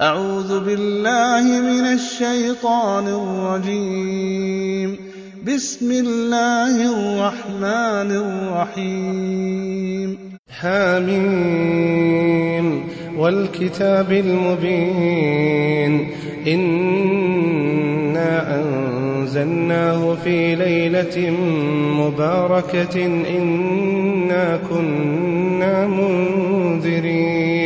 أعوذ بالله من الشيطان الرجيم. بسم الله الرحمن الرحيم. حاميم والكتاب المبين. إنا أنزلناه في ليلة مباركة. إنا كنا منذرين.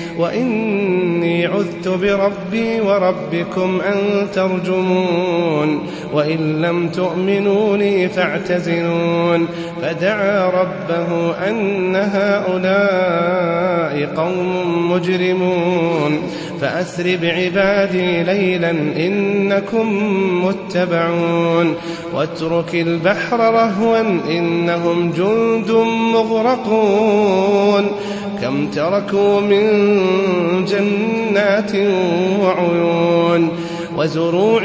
وإني عذت بربي وربكم أن ترجمون وإن لم تؤمنوا لي فاعتزلون فدعا ربه أن هؤلاء قوم مجرمون فأسر بعبادي ليلا إنكم متبعون واترك البحر رهوا إنهم جند مغرقون كم تركوا من جنات وعيون وزروع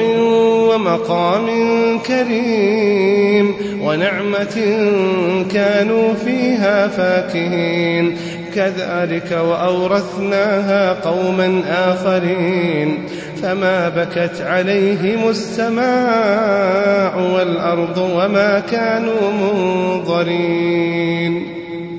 ومقام كريم ونعمة كانوا فيها فاكهين. كذلك وأورثناها قوما آخرين. فما بكت عليهم السماء والأرض وما كانوا منظرين.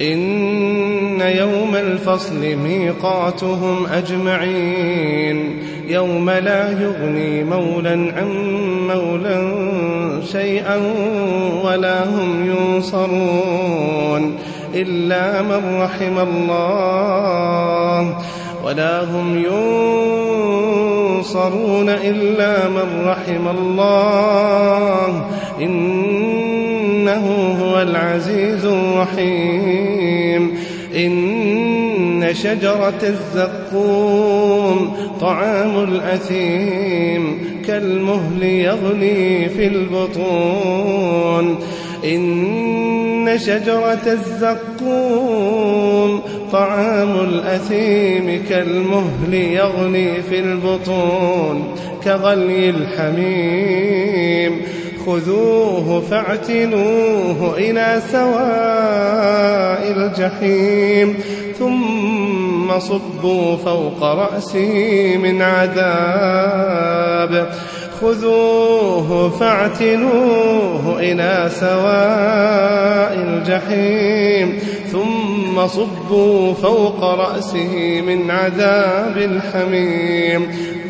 إن يوم الفصل ميقاتهم أجمعين يوم لا يغني مولا عن مولا شيئا ولا هم ينصرون إلا من رحم الله ولا هم ينصرون إلا من رحم الله إن إنه هو العزيز الرحيم. إن شجرة الزقوم طعام الأثيم كالمهل يغلي في البطون. إن شجرة الزقوم طعام الأثيم كالمهل يغلي في البطون كغلي الحميم. خذوه فاعتلوه إلى سواء الجحيم ثم صبوا فوق رأسه من عذاب. خذوه فاعتلوه إلى سواء الجحيم ثم صبوا فوق رأسه من عذاب الحميم.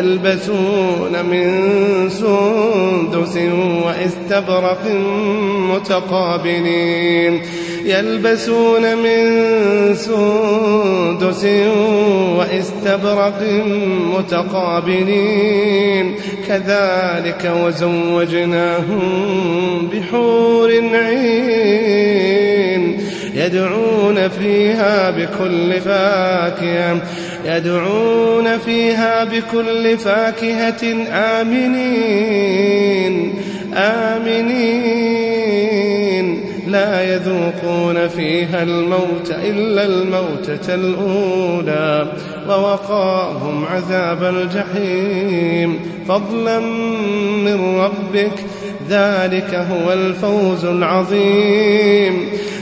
يلبسون من سندس واستبرق متقابلين. يلبسون من سندس واستبرق متقابلين. كذلك وزوجناهم بحور عين. يدعون فيها بكل فاكهة. يدعون فيها بكل فاكهة. آمنين. آمنين. لا يذوقون فيها الموت إلا الموتة الأولى. ووقاهم عذاب الجحيم. فضلا من ربك. ذلك هو الفوز العظيم.